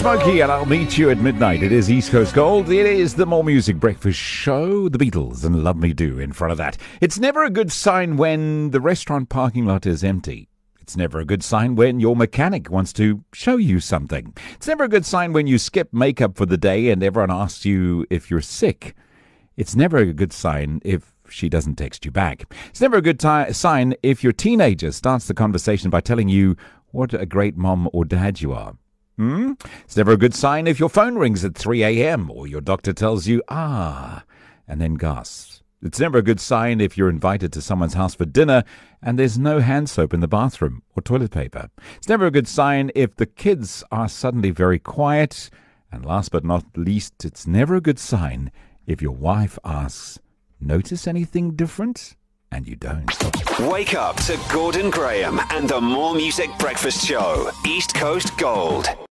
Smokey, and I'll meet you at midnight. It is East Coast Gold. It is the More Music Breakfast Show. The Beatles and Love Me Do in front of that. It's never a good sign when the restaurant parking lot is empty. It's never a good sign when your mechanic wants to show you something. It's never a good sign when you skip makeup for the day and everyone asks you if you're sick. It's never a good sign if she doesn't text you back. It's never a good ti sign if your teenager starts the conversation by telling you what a great mom or dad you are. Hmm? It's never a good sign if your phone rings at 3 a.m. or your doctor tells you, ah, and then gasps. It's never a good sign if you're invited to someone's house for dinner and there's no hand soap in the bathroom or toilet paper. It's never a good sign if the kids are suddenly very quiet. And last but not least, it's never a good sign if your wife asks, Notice anything different? And you don't. Wake up to Gordon Graham and the More Music Breakfast Show, East Coast Gold.